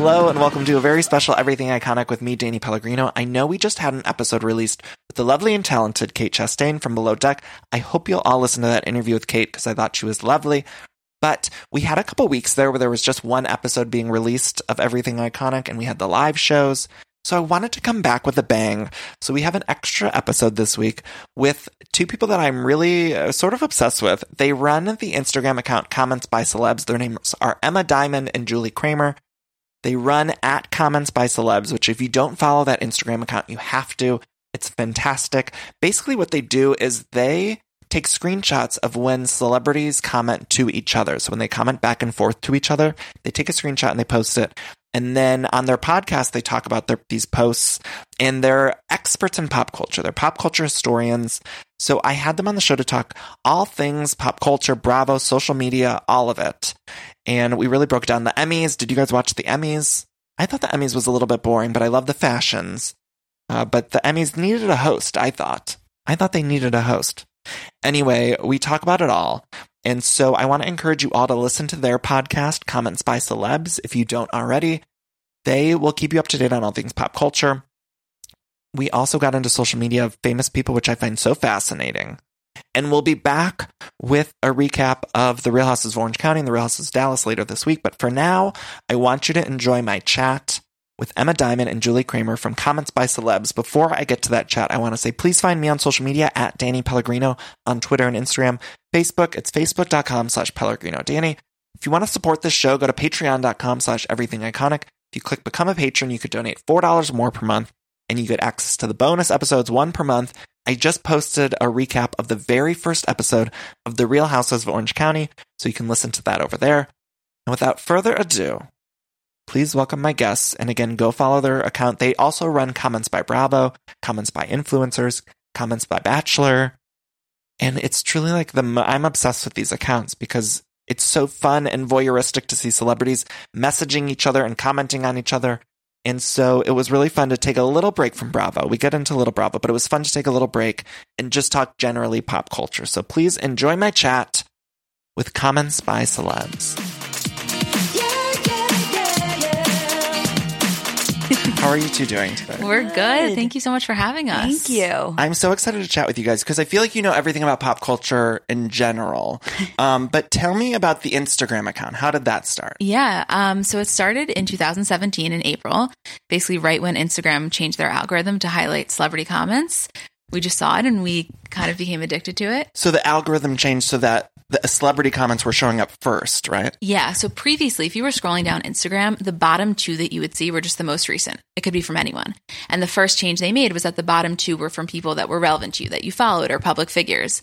Hello and welcome to a very special Everything Iconic with me, Danny Pellegrino. I know we just had an episode released with the lovely and talented Kate Chastain from Below Deck. I hope you'll all listen to that interview with Kate because I thought she was lovely. But we had a couple weeks there where there was just one episode being released of Everything Iconic and we had the live shows. So I wanted to come back with a bang. So we have an extra episode this week with two people that I'm really uh, sort of obsessed with. They run the Instagram account Comments by Celebs. Their names are Emma Diamond and Julie Kramer. They run at Comments by Celebs, which if you don't follow that Instagram account, you have to. It's fantastic. Basically, what they do is they take screenshots of when celebrities comment to each other. So when they comment back and forth to each other, they take a screenshot and they post it. And then on their podcast, they talk about their, these posts and they're experts in pop culture. They're pop culture historians. So I had them on the show to talk all things pop culture, Bravo, social media, all of it. And we really broke down the Emmys. Did you guys watch the Emmys? I thought the Emmys was a little bit boring, but I love the fashions. Uh, but the Emmys needed a host, I thought. I thought they needed a host. Anyway, we talk about it all. And so I want to encourage you all to listen to their podcast, Comments by Celebs, if you don't already. They will keep you up to date on all things pop culture. We also got into social media of famous people, which I find so fascinating. And we'll be back with a recap of the Real Houses of Orange County and the Real Houses of Dallas later this week. But for now, I want you to enjoy my chat with Emma Diamond and Julie Kramer from Comments by Celebs. Before I get to that chat, I want to say please find me on social media at Danny Pellegrino on Twitter and Instagram. Facebook, it's facebook.com slash Pellegrino Danny. If you want to support this show, go to patreon.com slash everything iconic. If you click become a patron, you could donate $4 more per month and you get access to the bonus episodes, one per month. I just posted a recap of the very first episode of The Real Houses of Orange County, so you can listen to that over there. And without further ado, please welcome my guests. And again, go follow their account. They also run comments by Bravo, comments by influencers, comments by Bachelor. And it's truly like the, I'm obsessed with these accounts because it's so fun and voyeuristic to see celebrities messaging each other and commenting on each other. And so it was really fun to take a little break from Bravo. We get into a Little Bravo, but it was fun to take a little break and just talk generally pop culture. So please enjoy my chat with comments by celebs. How are you two doing today? We're good. Thank you so much for having us. Thank you. I'm so excited to chat with you guys because I feel like you know everything about pop culture in general. Um, but tell me about the Instagram account. How did that start? Yeah. Um, so it started in 2017 in April, basically right when Instagram changed their algorithm to highlight celebrity comments. We just saw it and we kind of became addicted to it. So the algorithm changed so that the celebrity comments were showing up first, right? Yeah. So previously, if you were scrolling down Instagram, the bottom two that you would see were just the most recent. It could be from anyone. And the first change they made was that the bottom two were from people that were relevant to you, that you followed, or public figures.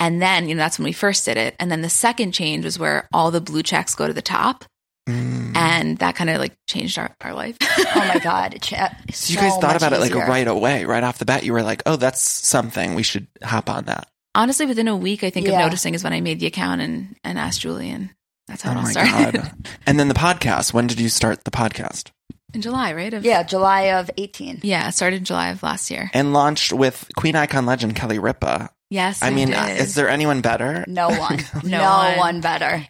And then, you know, that's when we first did it. And then the second change was where all the blue checks go to the top. Mm. And that kind of like changed our, our life. oh my god! Chat. So you guys thought about it like right away, right off the bat. You were like, "Oh, that's something. We should hop on that." Honestly, within a week, I think Yeah. of noticing is when I made the account and and asked Julian. that's how Oh it all my started god! and then the podcast. When did you start the podcast? in July, right? Of, Yeah, July of eighteen. yeah. It started in July of last year. And launched with Queen Icon legend Kelly Ripa. Yes, I mean, did. is there anyone better? No one. No no one. one better.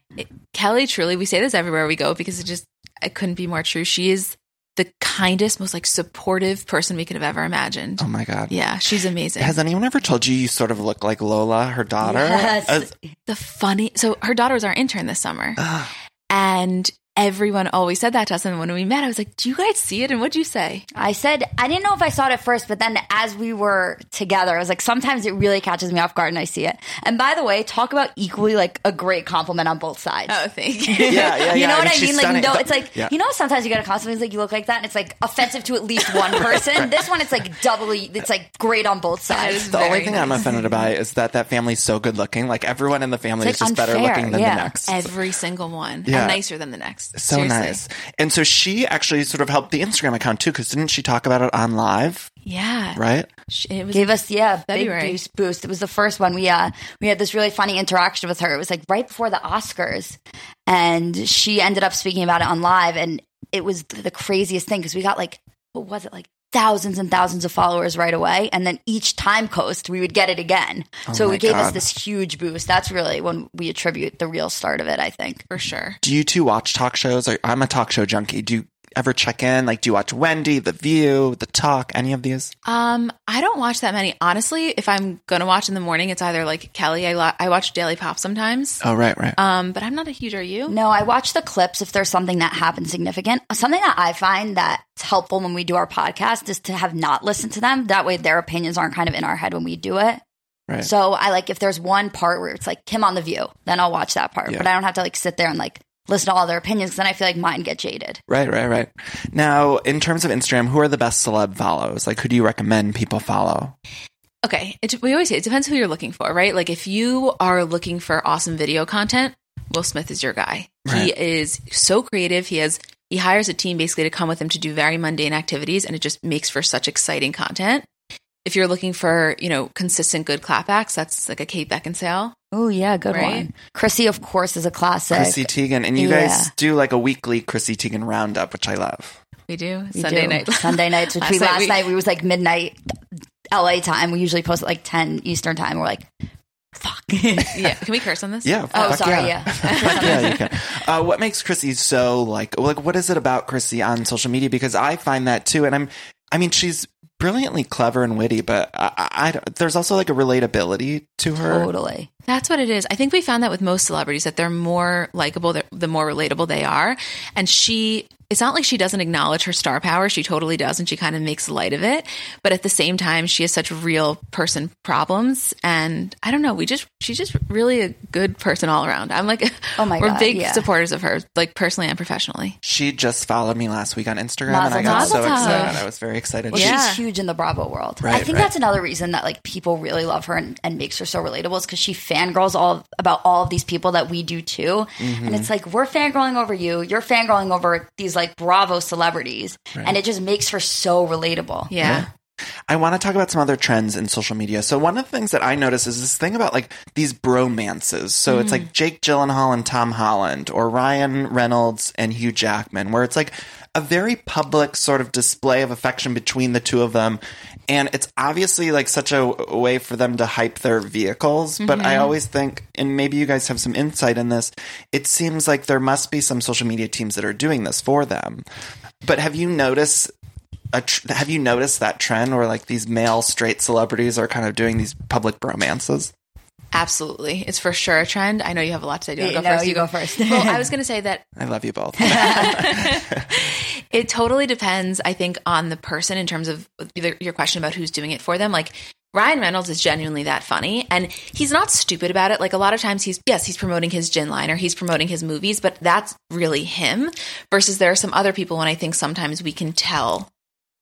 Kelly truly, we say this everywhere we go because it just, it couldn't be more true. She is the kindest, most like supportive person we could have ever imagined. Oh my god! Yeah, she's amazing. Has anyone ever told you you sort of look like Lola, her daughter? Yes. Uh, the funny, so her daughter was our intern this summer. ah, And everyone always said that to us. And when we met, I was like, "Do you guys see it?" And what'd you say? I said I didn't know if I saw it at first, but then as we were together, I was like, sometimes it really catches me off guard and I see it. And by the way, talk about equally like a great compliment on both sides. Oh, thank you. Yeah, yeah, you yeah. know what I she's mean? Like, stunning. no, it's like Yeah. you know, sometimes you get a compliment like you look like that, and it's like offensive to at least one person. This one, it's like doubly. It's like great on both sides. The only very thing I'm offended by is that that family's so good looking. Like everyone in the family It's is like just better looking than yeah. the next. Every single one, Yeah. and nicer than the next. So Seriously. nice. And so she actually sort of helped the Instagram account too, because didn't she talk about it on live? Yeah, Right? Sh- It was Gave us yeah February. big boost boost. It was the first one. We uh we had this really funny interaction with her. It was like right before the Oscars, and she ended up speaking about it on live, and it was the craziest thing because we got like what was it like thousands and thousands of followers right away, and then each time coast, we would get it again. Oh so Oh my it gave us this huge boost. That's really when we attribute the real start of it. I think. for sure. Do you two watch talk shows? I'm a talk show junkie. Do you ever check in? Like, do you watch Wendy, The View, The Talk, any of these? Um, I don't watch that many. Honestly, if I'm gonna watch in the morning, it's either like Kelly. I lo- I watch Daily Pop sometimes. Oh, right, right. Um, but I'm not a huge. Are you? No, I watch the clips if there's something that happens significant. Something that I find that's helpful when we do our podcast is to have not listened to them. That way their opinions aren't kind of in our head when we do it. right. So I like if there's one part where it's like Kim on the view, then I'll watch that part. Yeah. But I don't have to like sit there and like listen to all their opinions 'cause then I feel like mine get jaded. Right, right, right. Now, in terms of Instagram, who are the best celeb follows? Like, who do you recommend people follow? Okay, it, we always say it depends who you're looking for, right? Like if you are looking for awesome video content, Will Smith is your guy. Right. He is so creative. He has he hires a team basically to come with him to do very mundane activities, and it just makes for such exciting content. If you're looking for you know consistent good clapbacks, that's like a Kate Beckinsale. Oh yeah, good Right? one. Chrissy, of course, is a classic. Chrissy Teigen. And you Yeah. guys do like a weekly Chrissy Teigen roundup, which I love. We do We Sunday do. night. Sunday nights, which we Last night last we- night we was like midnight LA time. We usually post at like ten Eastern time. We're like, fuck. yeah, can we curse on this? Yeah. Oh, fuck sorry, Yeah. yeah. Yeah, you can. Uh, what makes Chrissy so like, like, what is it about Chrissy on social media? Because I find that too. And I'm, I mean, she's brilliantly clever and witty, but I, I, I there's also like a relatability to her. totally. That's what it is. I think we found that with most celebrities that they're more likable the, the more relatable they are. And she, it's not like she doesn't acknowledge her star power. She totally does, and she kind of makes light of it. But at the same time, she has such real person problems. And I don't know. We just, she's just really a good person all around. I'm like, Oh my god. we're God, big yeah. supporters of her, like personally and professionally. She just followed me last week on Instagram, and I got tov. so Mazel tov. excited. I was very excited. Well, Yeah. she's huge in the Bravo world. Right, I think right. that's another reason that like people really love her and, and makes her so relatable is because she fangirls all about all of these people that we do too. Mm-hmm. And it's like we're fangirling over you, you're fangirling over these like Bravo celebrities, and it just makes her so relatable. Yeah. I want to talk about some other trends in social media. So one of the things that I notice is this thing about like these bromances. So it's like mm. Jake Gyllenhaal and Tom Holland, or Ryan Reynolds and Hugh Jackman, where it's like a very public sort of display of affection between the two of them. And it's obviously like such a a way for them to hype their vehicles. But I mm-hmm. always think, and maybe you guys have some insight in this, it seems like there must be some social media teams that are doing this for them. But have you noticed a tr- have you noticed that trend where like these male straight celebrities are kind of doing these public romances? Absolutely. It's for sure a trend. I know you have a lot to say. Do you want to go No, first? you go first. well, I was going to say that I love you both. It totally depends, I think, on the person in terms of either your question about who's doing it for them. Like Ryan Reynolds is genuinely that funny and he's not stupid about it. Like a lot of times he's, yes, he's promoting his gin line or he's promoting his movies, but that's really him versus there are some other people when I think sometimes we can tell,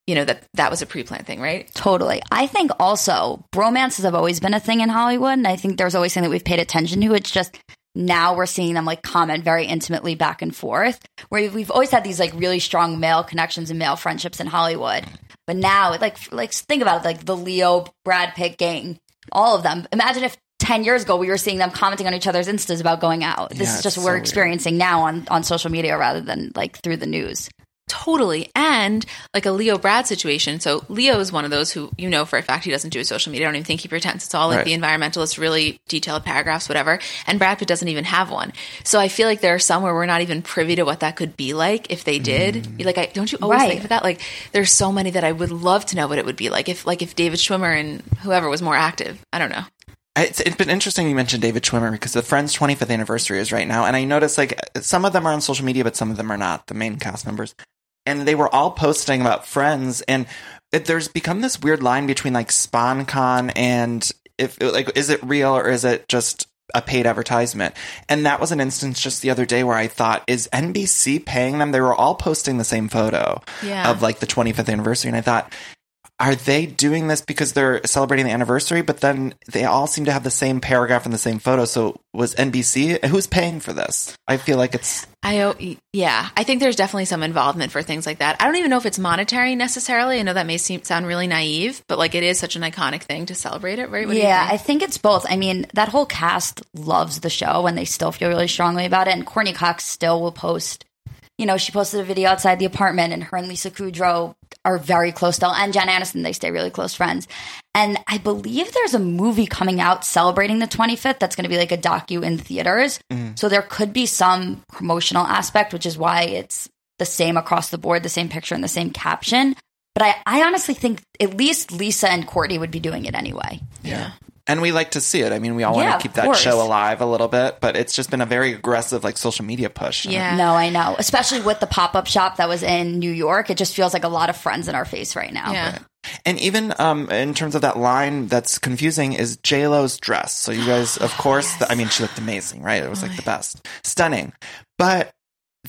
you know, that that was a pre-planned thing, right? Totally. I think also bromances have always been a thing in Hollywood, and I think there's always something that we've paid attention to. It's just now we're seeing them like comment very intimately back and forth. Where we've always had these like really strong male connections and male friendships in Hollywood, but now like like think about it, like the Leo Brad Pitt gang, all of them. Imagine if. 10 years ago, we were seeing them commenting on each other's Instas about going out. This Yeah, is just it's what we're so weird. experiencing now on, on social media rather than like through the news. Totally. And like a Leo Brad situation. So Leo is one of those who you know for a fact he doesn't do his social media. I don't even think he pretends. It's all like Right. the environmentalist, really detailed paragraphs, whatever. And Brad Pitt doesn't even have one. So I feel like there are some where we're not even privy to what that could be like if they did. Mm. Like, I don't you always Right. think of that? Like, there's so many that I would love to know what it would be like if, like, if David Schwimmer and whoever was more active. I don't know. It's, it's been interesting you mentioned David Schwimmer because the Friends 25th anniversary is right now. And I noticed like some of them are on social media, but some of them are not, the main cast members. And they were all posting about Friends. And it, there's become this weird line between like sponcon and if like, is it real or is it just a paid advertisement? And that was an instance just the other day where I thought, is NBC paying them? They were all posting the same photo Yeah. of like the 25th anniversary. And I thought, are they doing this because they're celebrating the anniversary? But then they all seem to have the same paragraph and the same photo. So was NBC who's paying for this? I feel like it's I o- yeah, I think there's definitely some involvement for things like that. I don't even know if it's monetary necessarily. I know that may seem sound really naive, but like it is such an iconic thing to celebrate it, right? What do you yeah, I think? think it's both. I mean, that whole cast loves the show and they still feel really strongly about it. And Courteney Cox still will post, you know, she posted a video outside the apartment and her and Lisa Kudrow are very close still. And Jen Aniston, they stay really close friends. And I believe there's a movie coming out celebrating the 25th that's going to be like a docu in theaters. Mm-hmm. So there could be some promotional aspect, which is why it's the same across the board, the same picture and the same caption. But I, I honestly think at least Lisa and Courtney would be doing it anyway. yeah. And we like to see it. I mean, we all Yeah, want to keep that course. show alive a little bit, but it's just been a very aggressive like social media push. Yeah. No, I know. Especially with the pop up shop that was in New York. It just feels like a lot of friends in our face right now. Yeah. And even um, in terms of that line that's confusing is J Lo's dress. So you guys, of course, I mean, she looked amazing, right? It was like the best, stunning. But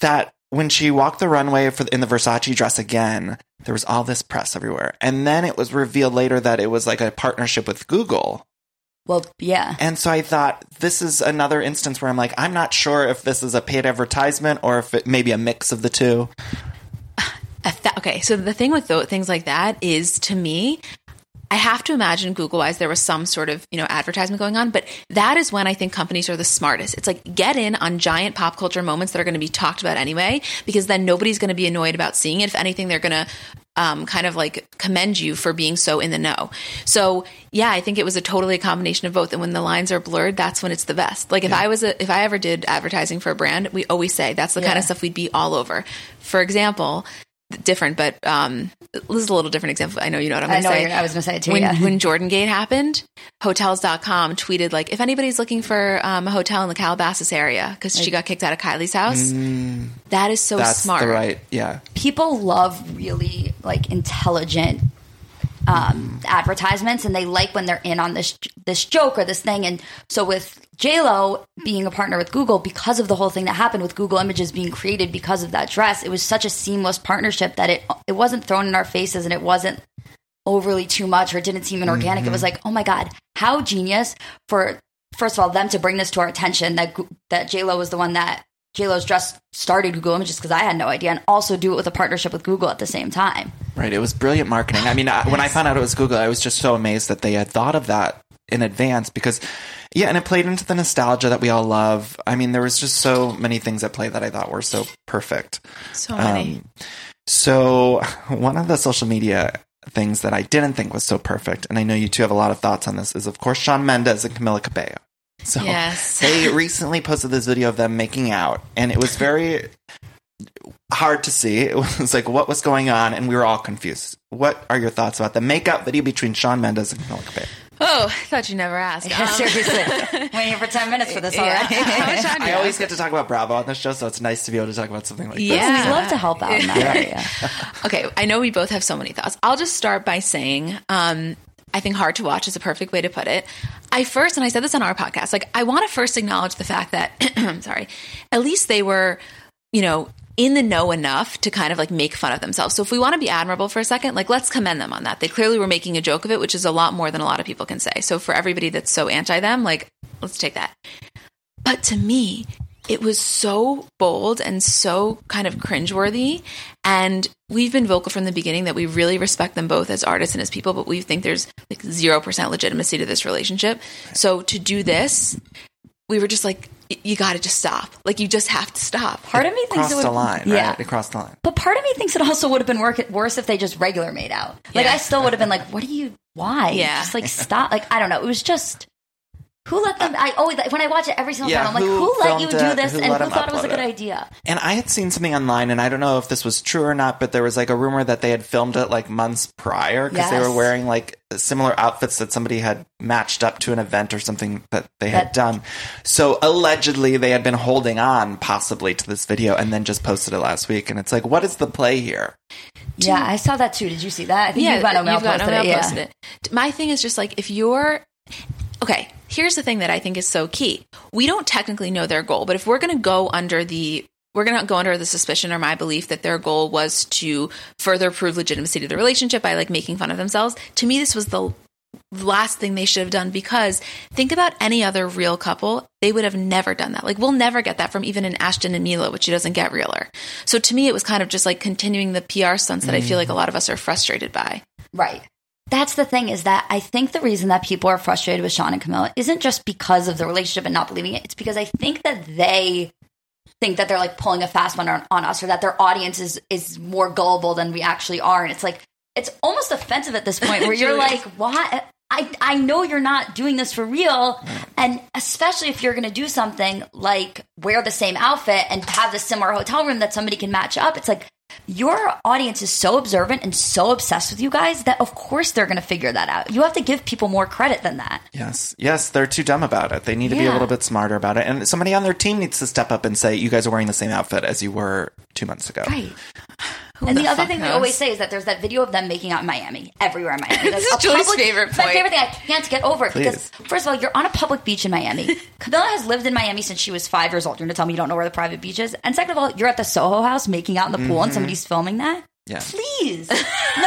that when she walked the runway for in the Versace dress again, there was all this press everywhere, and then it was revealed later that it was like a partnership with Google. Well, yeah. And so I thought this is another instance where I'm like, I'm not sure if this is a paid advertisement or if it may be a mix of the two. Th- okay, so the thing with tho- things like that is, to me, I have to imagine Google wise there was some sort of you know advertisement going on, but that is when I think companies are the smartest. It's like get in on giant pop culture moments that are going to be talked about anyway, because then nobody's going to be annoyed about seeing it. If anything, they're going to um, kind of like commend you for being so in the know. So yeah, I think it was a totally a combination of both. And when the lines are blurred, that's when it's the best. Like if I was a, if I ever did advertising for a brand, we always say that's the kind of stuff we'd be all over. For example, different, but um, this is a little different example. I know you know what I'm going to say. I was gonna say it too, When, yeah. when Jordyn Gate happened, Hotels.com tweeted like, if anybody's looking for um, a hotel in the Calabasas area because she got kicked out of Kylie's house, that is so That's smart. the right, yeah. People love really like intelligent um, advertisements, and they like when they're in on this this joke or this thing. And so with J Lo being a partner with Google, because of the whole thing that happened with Google Images being created because of that dress, it was such a seamless partnership that it it wasn't thrown in our faces and it wasn't overly too much or it didn't seem inorganic. It was like, oh my god, how genius for first of all them to bring this to our attention that that J Lo was the one that J Lo's dress started Google Images because I had no idea, and also do it with a partnership with Google at the same time. Right. It was brilliant marketing. I mean, I, when I found out it was Google, I was just so amazed that they had thought of that in advance because, yeah, and it played into the nostalgia that we all love. I mean, there was just so many things at play that I thought were so perfect. So many. Um, so, one of the social media things that I didn't think was so perfect, and I know you two have a lot of thoughts on this, is of course Shawn Mendes and Camila Cabello. So Yes. they recently posted this video of them making out, and it was very hard to see. It was like, what was going on? And we were all confused. What are your thoughts about the makeup video between Shawn Mendes and Camila Cabello? oh, I thought you never asked. Um, Seriously, waiting for ten minutes for this yeah. already. How much time do I always get to talk about Bravo on this show, so it's nice to be able to talk about something like Yeah. we love to help out in that area. Okay, I know we both have so many thoughts. I'll just start by saying, um, I think hard to watch is a perfect way to put it. I first, and I said this on our podcast, like I want to first acknowledge the fact that, sorry, at least they were, you know, in the know enough to kind of like make fun of themselves. So if we want to be admirable for a second, like let's commend them on that. They clearly were making a joke of it, which is a lot more than a lot of people can say. So for everybody that's so anti them, like let's take that. But to me, it was so bold and so kind of cringeworthy. And we've been vocal from the beginning that we really respect them both as artists and as people, but we think there's like 0% legitimacy to this relationship. So to do this, we were just like, you got to just stop. Like, you just have to stop. Part of me thinks Crossed it would the line, yeah. right? It crossed the line. But part of me thinks it also would have been work- worse if they just regular made out. Like Yeah. I still would have been like, "What do you? Why? Yeah. just like stop." Like I don't know. It was just Who let them? I always when I watch it every single Yeah, time. I'm like, who who let you do it? this, Who and who thought it was a good it? idea? And I had seen something online, and I don't know if this was true or not, but there was like a rumor that they had filmed it like months prior because they were wearing like similar outfits that somebody had matched up to an event or something that they had That- done. So allegedly, they had been holding on possibly to this video and then just posted it last week. And it's like, what is the play here? Yeah, I saw that too. Did you see that? I think yeah, you've got you've got posted it. Yeah. posted it. My thing is just like if you're okay. Here's the thing that I think is so key. We don't technically know their goal, but if we're going to go under the we're going to go under the suspicion or my belief that their goal was to further prove legitimacy to the relationship by like making fun of themselves. To me, this was the last thing they should have done because think about any other real couple, they would have never done that. Like we'll never get that from even an Ashton and Mila, which she doesn't get realer. So to me, it was kind of just like continuing the PR stunts that I feel mm. like a lot of us are frustrated by. Right. That's the thing is that I think the reason that people are frustrated with Shawn and Camila isn't just because of the relationship and not believing it. It's because I think that they think that they're like pulling a fast one on, on us or that their audience is, is more gullible than we actually are. And it's like, it's almost offensive at this point where you're like, what? I, I know you're not doing this for real. And especially if you're going to do something like wear the same outfit and have the similar hotel room that somebody can match up. It's like your audience is so observant and so obsessed with you guys that of course they're going to figure that out. You have to give people more credit than that. Yes, yes, they're too dumb about it. They need to be a little bit smarter about it. And somebody on their team needs to step up and say, "You guys are wearing the same outfit as you were two months ago." Right. And the, the other thing they always say is that there's that video of them making out in Miami, everywhere in Miami. That's This is Julie's favorite it's My favorite thing. I can't get over it because, first of all, you're on a public beach in Miami. Camila has lived in Miami since she was five years old. You're going to tell me you don't know where the private beach is? And second of all, you're at the Soho House making out in the pool Mm-hmm. and somebody's filming that? Yeah. Please. no,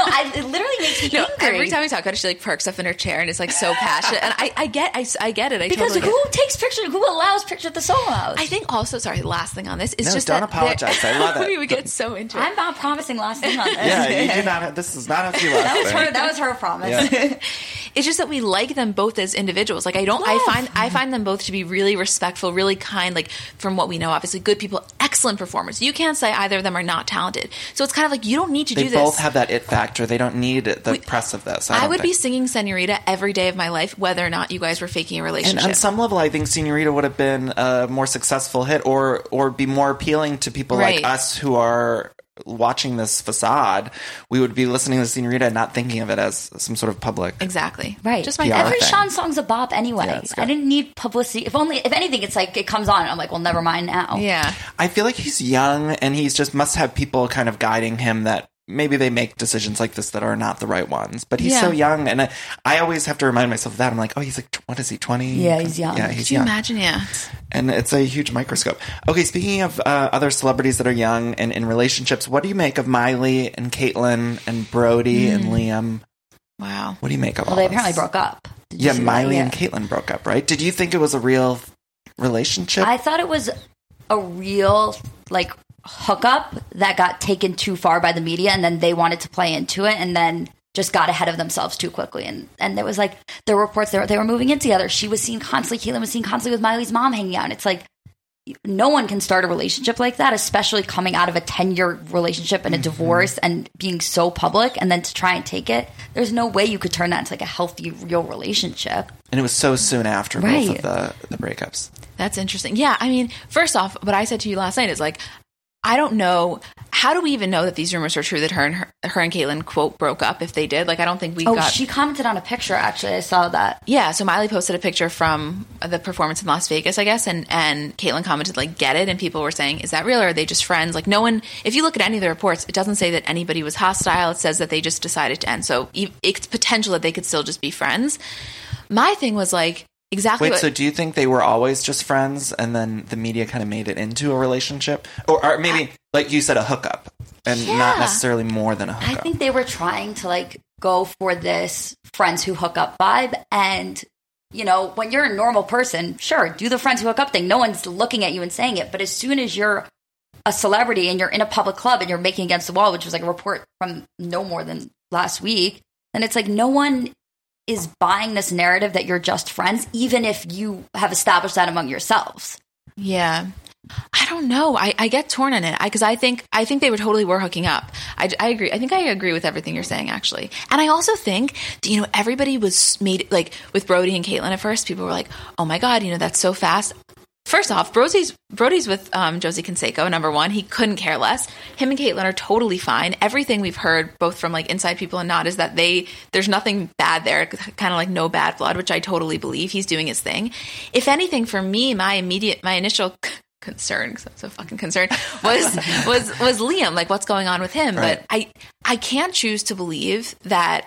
I, it literally makes me No, angry. every time we talk about it, she like perks up in her chair and is like so passionate. And I, I get, I, I get it. I because totally who it. takes pictures? Who allows pictures at the Soho House? I think also, sorry, last thing on this is No, just don't that apologize. I love it. we would get so into it. I'm not promising last thing on this. Yeah, you do not. Have, this is not a few last That was thing. her. That was her promise. Yeah. It's just that we like them both as individuals. Like I don't, I find, I find them both to be really respectful, really kind. Like from what we know, obviously good people, excellent performers. You can't say either of them are not talented. So it's kind of like you don't need to They do this. They both have that it factor. They don't need the press of this. I, I don't would be singing Senorita every day of my life, whether or not you guys were faking a relationship. And on some level, I think Senorita would have been a more successful hit, or or be more appealing to people Right. like us who are watching this facade. We would be listening to Senorita and not thinking of it as some sort of public. exactly. Right. Just my PR Every thing. Shawn song's a bop anyway. Yeah. I didn't need publicity. If only, if anything, it's like it comes on and I'm like, well, never mind now. Yeah. I feel like he's young and he's just must have people kind of guiding him that maybe they make decisions like this that are not the right ones. But he's Yeah. so young, and I, I always have to remind myself of that. I'm like, oh, he's like, what is he, 20? Yeah, he's young. Yeah, he's Could you young. imagine? Yeah. and it's a huge microscope. Okay, speaking of uh, other celebrities that are young and in relationships, what do you make of Miley and Kaitlynn and Brody and Liam? Wow. What do you make of them Well, they this? apparently broke up. Did Yeah. Miley and Kaitlynn broke up, right? Did you think it was a real relationship? I thought it was a real like hookup that got taken too far by the media, and then they wanted to play into it, and then just got ahead of themselves too quickly. And and there was like there were reports they were, they were moving in together. She was seen constantly. Kaitlynn was seen constantly with Miley's mom hanging out. And it's like no one can start a relationship like that, especially coming out of a 10 year relationship and a mm-hmm. divorce and being so public and then to try and take it. There's no way you could turn that into like a healthy, real relationship. and it was so soon after Right. both of the, the breakups. That's interesting. Yeah, I mean, first off, what I said to you last night is like, I don't know. How do we even know that these rumors are true that her and her, her and Kaitlynn quote broke up? If they did, like, I don't think we Oh, got. she commented on a picture, actually. I saw that. yeah, so Miley posted a picture from the performance in Las Vegas, I guess, and and Kaitlynn commented like, "Get it?" And people were saying, "Is that real? Or are they just friends?" Like, no one. If you look at any of the reports, it doesn't say that anybody was hostile. It says that they just decided to end. So it's potential that they could still just be friends. My thing was like exactly. Wait, what, so do you think they were always just friends and then the media kind of made it into a relationship? Or, or maybe, like you said, a hookup and not necessarily more than a I hookup? I think they were trying to like go for this friends who hook up vibe. And, you know, when you're a normal person, sure, do the friends who hook up thing. No one's looking at you and saying it. But as soon as you're a celebrity and you're in a public club and you're making against the wall, which was like a report from no more than last week, then it's like no one is buying this narrative that you're just friends, even if you have established that among yourselves. Yeah. I don't know. I, I get torn on it because I, think I think they were totally were hooking up. I, I agree. I think I agree with everything you're saying actually, and I also think you know everybody was made like with Brody and Kaitlynn at first. People were like, "Oh my god, you know that's so fast." First off, Brody's Brody's with um, Josie Canseco. Number one, he couldn't care less. Him and Kaitlynn are totally fine. Everything we've heard, both from like inside people and not, is that they there's nothing bad there. Kind of like no bad blood, which I totally believe. He's doing his thing. If anything, for me, my immediate, my initial concern because I'm so fucking concerned was was was Liam like what's going on with him Right. but I I can't choose to believe that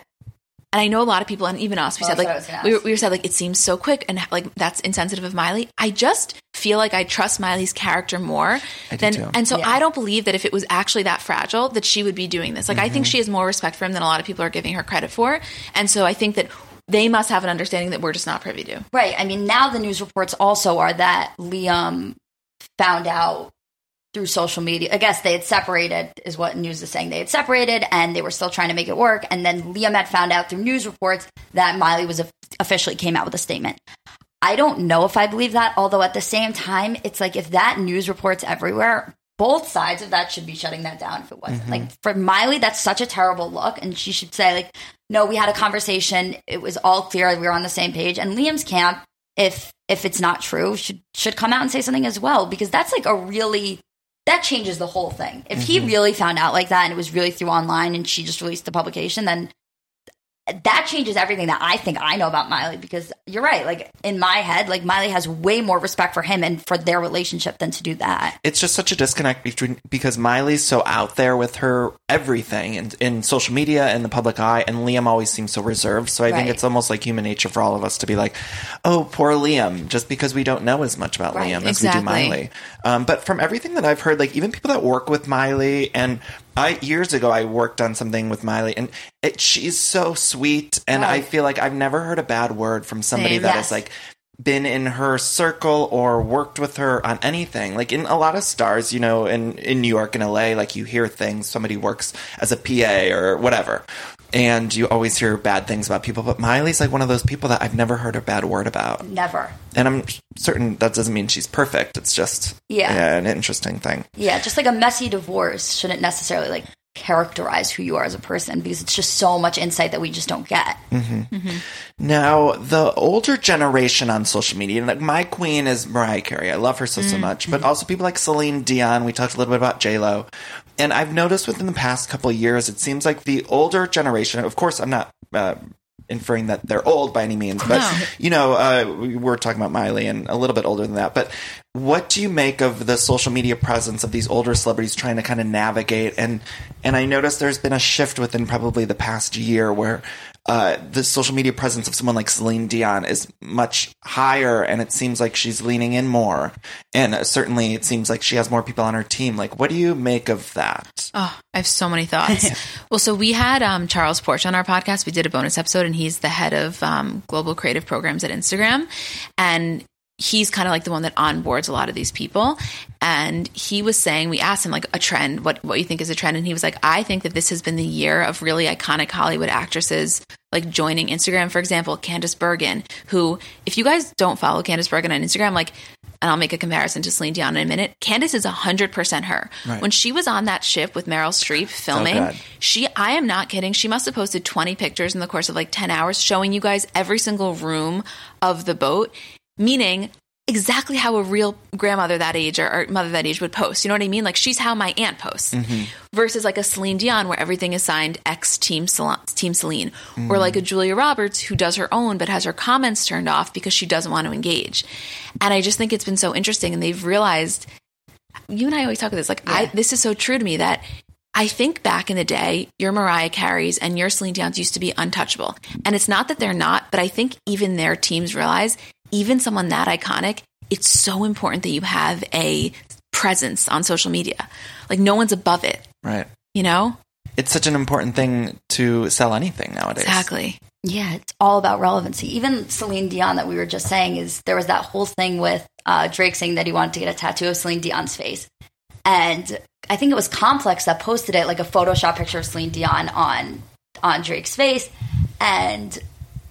and I know a lot of people and even us we Well, said that's what I was like we, were- we were said like it seems so quick and like that's insensitive of Miley I just feel like I trust Miley's character more do than too. and so Yeah. I don't believe that if it was actually that fragile that she would be doing this like I Mm-hmm. think she has more respect for him than a lot of people are giving her credit for and so I think that they must have an understanding that we're just not privy to Right. I mean, now the news reports also are that Liam found out through social media. I guess they had separated, is what news is saying. They had separated and they were still trying to make it work. And then Liam had found out through news reports that Miley was officially came out with a statement. I don't know if I believe that, although at the same time, it's like if that news reports everywhere, both sides of that should be shutting that down if it wasn't. Mm-hmm. Like for Miley, that's such a terrible look. And she should say, like, no, we had a conversation. It was all clear. We were on the same page. And Liam's camp, if if it's not true, should should come out and say something as well. Because that's like a really that changes the whole thing. If he mm-hmm. really found out like that and it was really through online and she just released the publication, then that changes everything that I think I know about Miley because you're right. Like in my head, like Miley has way more respect for him and for their relationship than to do that. it's just such a disconnect between because Miley's so out there with her everything in, in social media and the public eye, and Liam always seems so reserved. So I think it's almost like human nature for all of us to be like, "Oh, poor Liam," just because we don't know as much about Right, Liam as we do. Miley. Um, but from everything that I've heard, like even people that work with Miley, and I years ago I worked on something with Miley, and it, she's so sweet, and I feel like I've never heard a bad word from somebody Same. that Yes. is like been in her circle or worked with her on anything. Like in a lot of stars, you know, in, in New York and LA, like you hear things, somebody works as a PA or whatever. And you always hear bad things about people. But Miley's like one of those people that I've never heard a bad word about. Never. And I'm certain that doesn't mean she's perfect. It's just Yeah. an interesting thing. Yeah, just like a messy divorce shouldn't necessarily like characterize who you are as a person because it's just so much insight that we just don't get. Mm-hmm. Mm-hmm. Now, the older generation on social media, and like my queen is Mariah Carey. I love her so, so mm, much. But mm-hmm. also people like Celine Dion. We talked a little bit about J-Lo. And I've noticed within the past couple of years, it seems like the older generation, of course, I'm not uh, inferring that they're old by any means, but, No. you know, uh, we're talking about Miley and a little bit older than that. But what do you make of the social media presence of these older celebrities trying to kind of navigate? And, and I noticed there's been a shift within probably the past year where uh, the social media presence of someone like Celine Dion is much higher, and it seems like she's leaning in more. And uh, certainly, it seems like she has more people on her team. Like, what do you make of that? Oh, I have so many thoughts. well, so we had um, Charles Porch on our podcast. We did a bonus episode, and he's the head of um, global creative programs at Instagram. And he's kind of like the one that onboards a lot of these people. And he was saying, we asked him like a trend, what what you think is a trend, and he was like, I think that this has been the year of really iconic Hollywood actresses like joining Instagram. For example, Candice Bergen, who, if you guys don't follow Candice Bergen on Instagram, like and I'll make a comparison to Celine Dion in a minute. Candice is 100% her. Right. When she was on that ship with Meryl Streep filming, she, I am not kidding, she must have posted 20 pictures in the course of like 10 hours showing you guys every single room of the boat, meaning exactly how a real grandmother that age or, or mother that age would post. You know what I mean? Like she's how my aunt posts. Mm-hmm. Versus like a Celine Dion where everything is signed X Team Cel- Team Celine, or like a mm. Julia Roberts who does her own but has her comments turned off because she doesn't want to engage. And I just think it's been so interesting, and they've realized. You and I always talk about this. Like I, this is so true to me that I think back in the day, your Mariah Carey's and your Celine Dion's used to be untouchable. And it's not that they're not, but I think even their teams realize, even someone that iconic, it's so important that you have a presence on social media. Like no one's above it, Right. you know? It's such an important thing to sell anything nowadays. Exactly. Yeah, it's all about relevancy. Even Celine Dion that we were just saying is there was that whole thing with uh, Drake saying that he wanted to get a tattoo of Celine Dion's face, and I think it was Complex that posted it like a Photoshop picture of Celine Dion on on Drake's face, and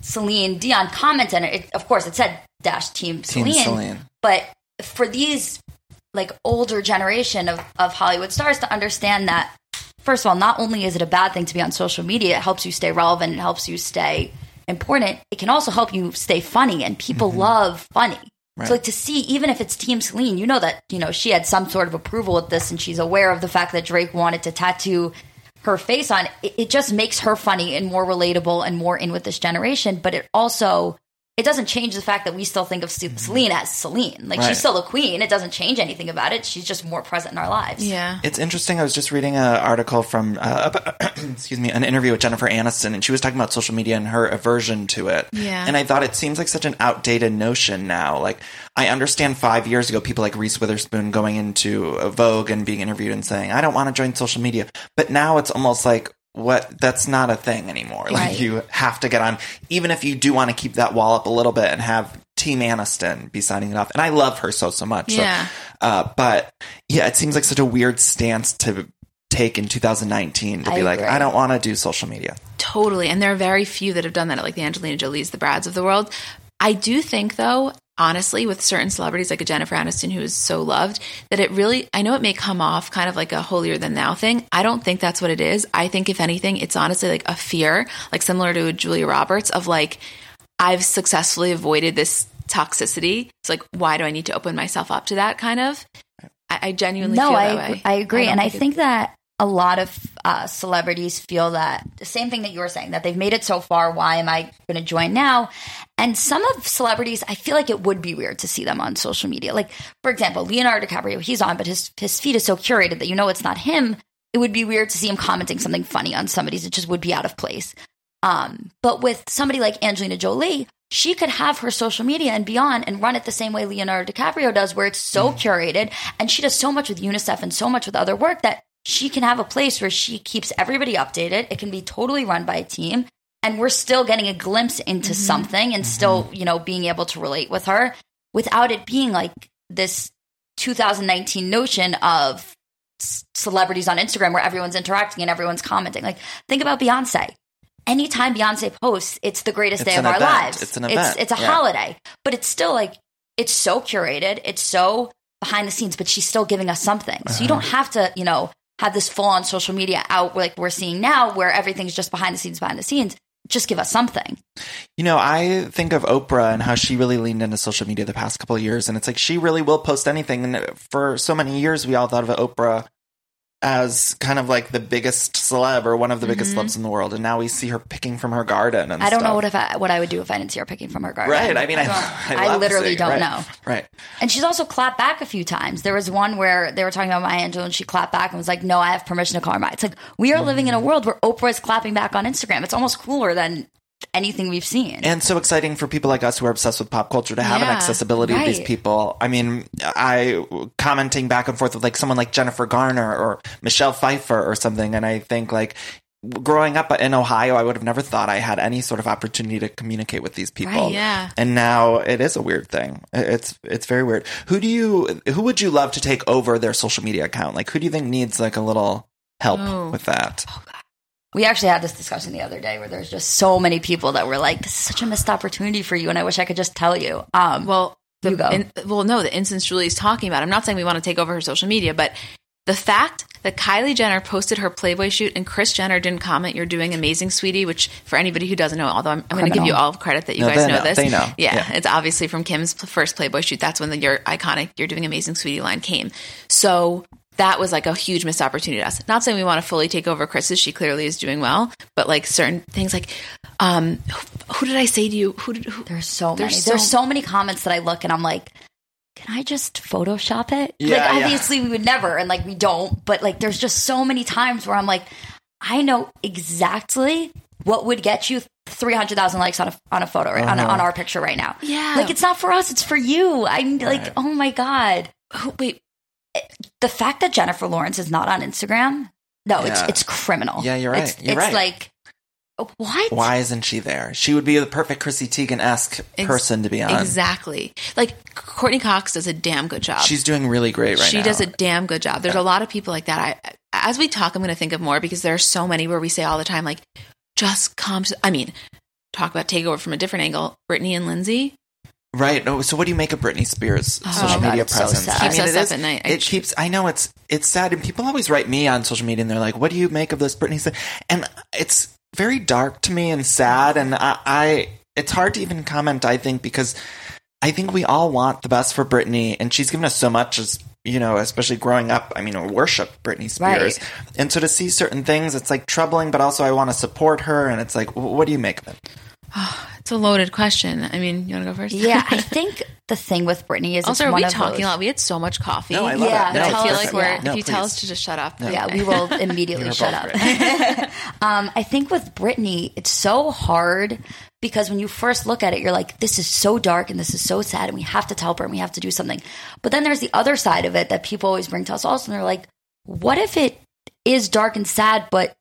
Celine Dion commented. It, of course, it said dash Team Celine, Celine. but for these like older generation of, of Hollywood stars to understand that first of all, not only is it a bad thing to be on social media, it helps you stay relevant, it helps you stay important. It can also help you stay funny, and people mm-hmm. love funny. Right. So like to see, even if it's Team Celine, you know that you know she had some sort of approval with this, and she's aware of the fact that Drake wanted to tattoo her face on. It, it just makes her funny and more relatable and more in with this generation. But it also it doesn't change the fact that we still think of Ce- Celine as Celine. Like Right. she's still a queen. It doesn't change anything about it. She's just more present in our lives. Yeah. It's interesting. I was just reading an article from, uh, about- excuse me, an interview with Jennifer Aniston, and she was talking about social media and her aversion to it. Yeah. And I thought it seems like such an outdated notion now. Like, I understand five years ago, people like Reese Witherspoon going into Vogue and being interviewed and saying, I don't want to join social media. But now it's almost like, what that's not a thing anymore. Like Right. you have to get on, even if you do want to keep that wall up a little bit and have Team Aniston be signing it off. And I love her so so much. So, Yeah. uh, but yeah, it seems like such a weird stance to take in 2019 to I be like, agree. I don't want to do social media. Totally. And there are very few that have done that, like the Angelina Jolies, the Brads of the world. I do think, though, honestly, with certain celebrities like a Jennifer Aniston, who is so loved, that it really, I know it may come off kind of like a holier than thou thing. I don't think that's what it is. I think, if anything, it's honestly like a fear, like similar to Julia Roberts, of like, I've successfully avoided this toxicity. It's like, why do I need to open myself up to that kind of? I, I genuinely no, feel I way. I agree, and I think that a lot of uh, celebrities feel that the same thing that you were saying that they've made it so far. Why am I going to join now? And some of celebrities, I feel like it would be weird to see them on social media. Like, for example, Leonardo DiCaprio, he's on, but his his feed is so curated that you know it's not him. It would be weird to see him commenting something funny on somebody's. It just would be out of place. Um, but with somebody like Angelina Jolie, she could have her social media and beyond and run it the same way Leonardo DiCaprio does, where it's so curated and she does so much with UNICEF and so much with other work that she can have a place where she keeps everybody updated. It can be totally run by a team. And we're still getting a glimpse into something and still, you know, being able to relate with her without it being like this 2019 notion of c- celebrities on Instagram where everyone's interacting and everyone's commenting. Like, think about Beyonce. Anytime Beyonce posts, it's the greatest It's day of an our event. lives. It's an event. it's a Yeah. holiday, but it's still like it's so curated. It's so behind the scenes, but she's still giving us something. So you don't Uh-huh. have to, you know, have this full on social media out like we're seeing now, where everything's just behind the scenes, behind the scenes. Just give us something. You know, I think of Oprah and how she really leaned into social media the past couple of years, and it's like she really will post anything. And for so many years, we all thought of Oprah as kind of like the biggest celeb or one of the biggest celebs in the world, and now we see her picking from her garden. And Mm-hmm. I don't know what if I, what I would do if I didn't see her picking from her garden. Right. I mean, I, I, I literally don't right, know. Right. And she's also clapped back a few times. There was one where they were talking about Maya Angelou and she clapped back and was like, no, I have permission to call her Maya. It's like, we are living in Mm-hmm. a world where Oprah is clapping back on Instagram. It's almost cooler than anything we've seen. and so exciting for people like us who are obsessed with pop culture to have an Yeah, accessibility to these people. I mean, I commenting back and forth with like someone like Jennifer Garner or Michelle Pfeiffer or something, and I think like growing up in Ohio, I would have never thought I had any sort of opportunity to communicate with these people. Right, yeah. and now it is a weird thing. It's it's very weird. Who do you who would you love to take over their social media account? Like, who do you think needs like a little help Oh. with that? Oh, we actually had this discussion the other day where there's just so many people that were like, this is such a missed opportunity for you. And I wish I could just tell you. Um, Well, the, You go. in- well, no, the instance Julie's talking about. I'm not saying we want to take over her social media, but the fact that Kylie Jenner posted her Playboy shoot and Kris Jenner didn't comment, "You're doing amazing, sweetie." Which, for anybody who doesn't know, although I'm, I'm going to give you all credit that you No, guys know, know. this. They know. Yeah, Yeah. it's obviously from Kim's first Playboy shoot. That's when the "You're iconic, you're doing amazing, sweetie" line came. So that was like a huge missed opportunity to us. Not saying we want to fully take over Kris's. She clearly is doing well, but like certain things, like um, who, who did I say to you? Who did? Who, There's so There's many. so- There's so many comments that I look and I'm like, can I just Photoshop it? Yeah, like, yeah. obviously, we would never, and like, we don't. But like, there's just so many times where I'm like, I know exactly what would get you 300,000 likes on a on a photo right, on, a, on our picture right now. Yeah. like it's not for us; it's for you. I'm like, oh my god, who wait, the fact that Jennifer Lawrence is not on Instagram, no, it's Yeah. it's criminal. Yeah, you're right. It's, You're it's right. like what? Why isn't she there? She would be the perfect Chrissy Teigen esque Ex- person to be on. Exactly. Like Courteney Cox does a damn good job. She's doing really great right she now. She does a damn good job. There's a lot of people like that. I, as we talk, I'm going to think of more because there are so many where we say all the time, like, just come. To, I mean, talk about takeover from a different angle. Britney and Lindsay, Right. Oh, so what do you make of Britney Spears' oh, social God, media it's so presence? sad. Keeps us it up is- at night. It keeps. I know it's it's sad, and people always write me on social media, and they're like, "What do you make of this Britney?" Spears?" And it's very dark to me and sad, and I, I it's hard to even comment. I think because I think we all want the best for Britney, and she's given us so much as you know, especially growing up. I mean, I worship Britney Spears, Right. and so to see certain things, it's like troubling, but also I want to support her, and it's like, what do you make of it? It's a loaded question. I mean, you want to go first? Yeah, I think the thing with Britney is also, it's are one we of talking those- a lot? We had so much coffee. No, I love Yeah, it. that No, I it's feel like we're. No, if you tell us to just shut up, Yeah, we will immediately shut up. um, I think with Britney, it's so hard because when you first look at it, you're like, this is so dark and this is so sad and we have to help her and we have to do something. But then there's the other side of it that people always bring to us also. And they're like, what if it is dark and sad, but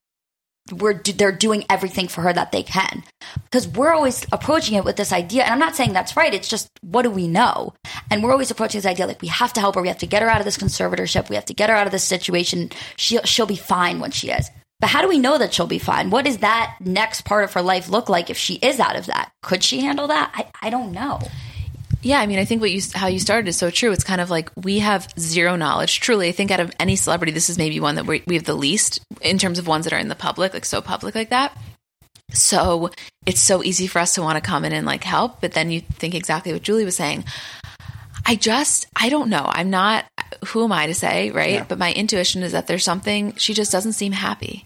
we're they're doing everything for her that they can. Because we're always approaching it with this idea and i'm not saying that's right it's just what do we know? And we're always approaching this idea like we have to help her we have to get her out of this conservatorship we have to get her out of this situation she'll, she'll be fine when she is. But how do we know that she'll be fine? What does that next part of her life look like if she is out of that? Could she handle that? I, I don't know Yeah, I mean, I think what you how you started is so true. It's kind of like we have zero knowledge. Truly, I think out of any celebrity, this is maybe one that we, we have the least in terms of ones that are in the public, like so public like that. So it's so easy for us to want to come in and like help, but then you think exactly what Julie was saying. I just, I don't know. I'm not, who am I to say, right? But my intuition is that there's something, she just doesn't seem happy.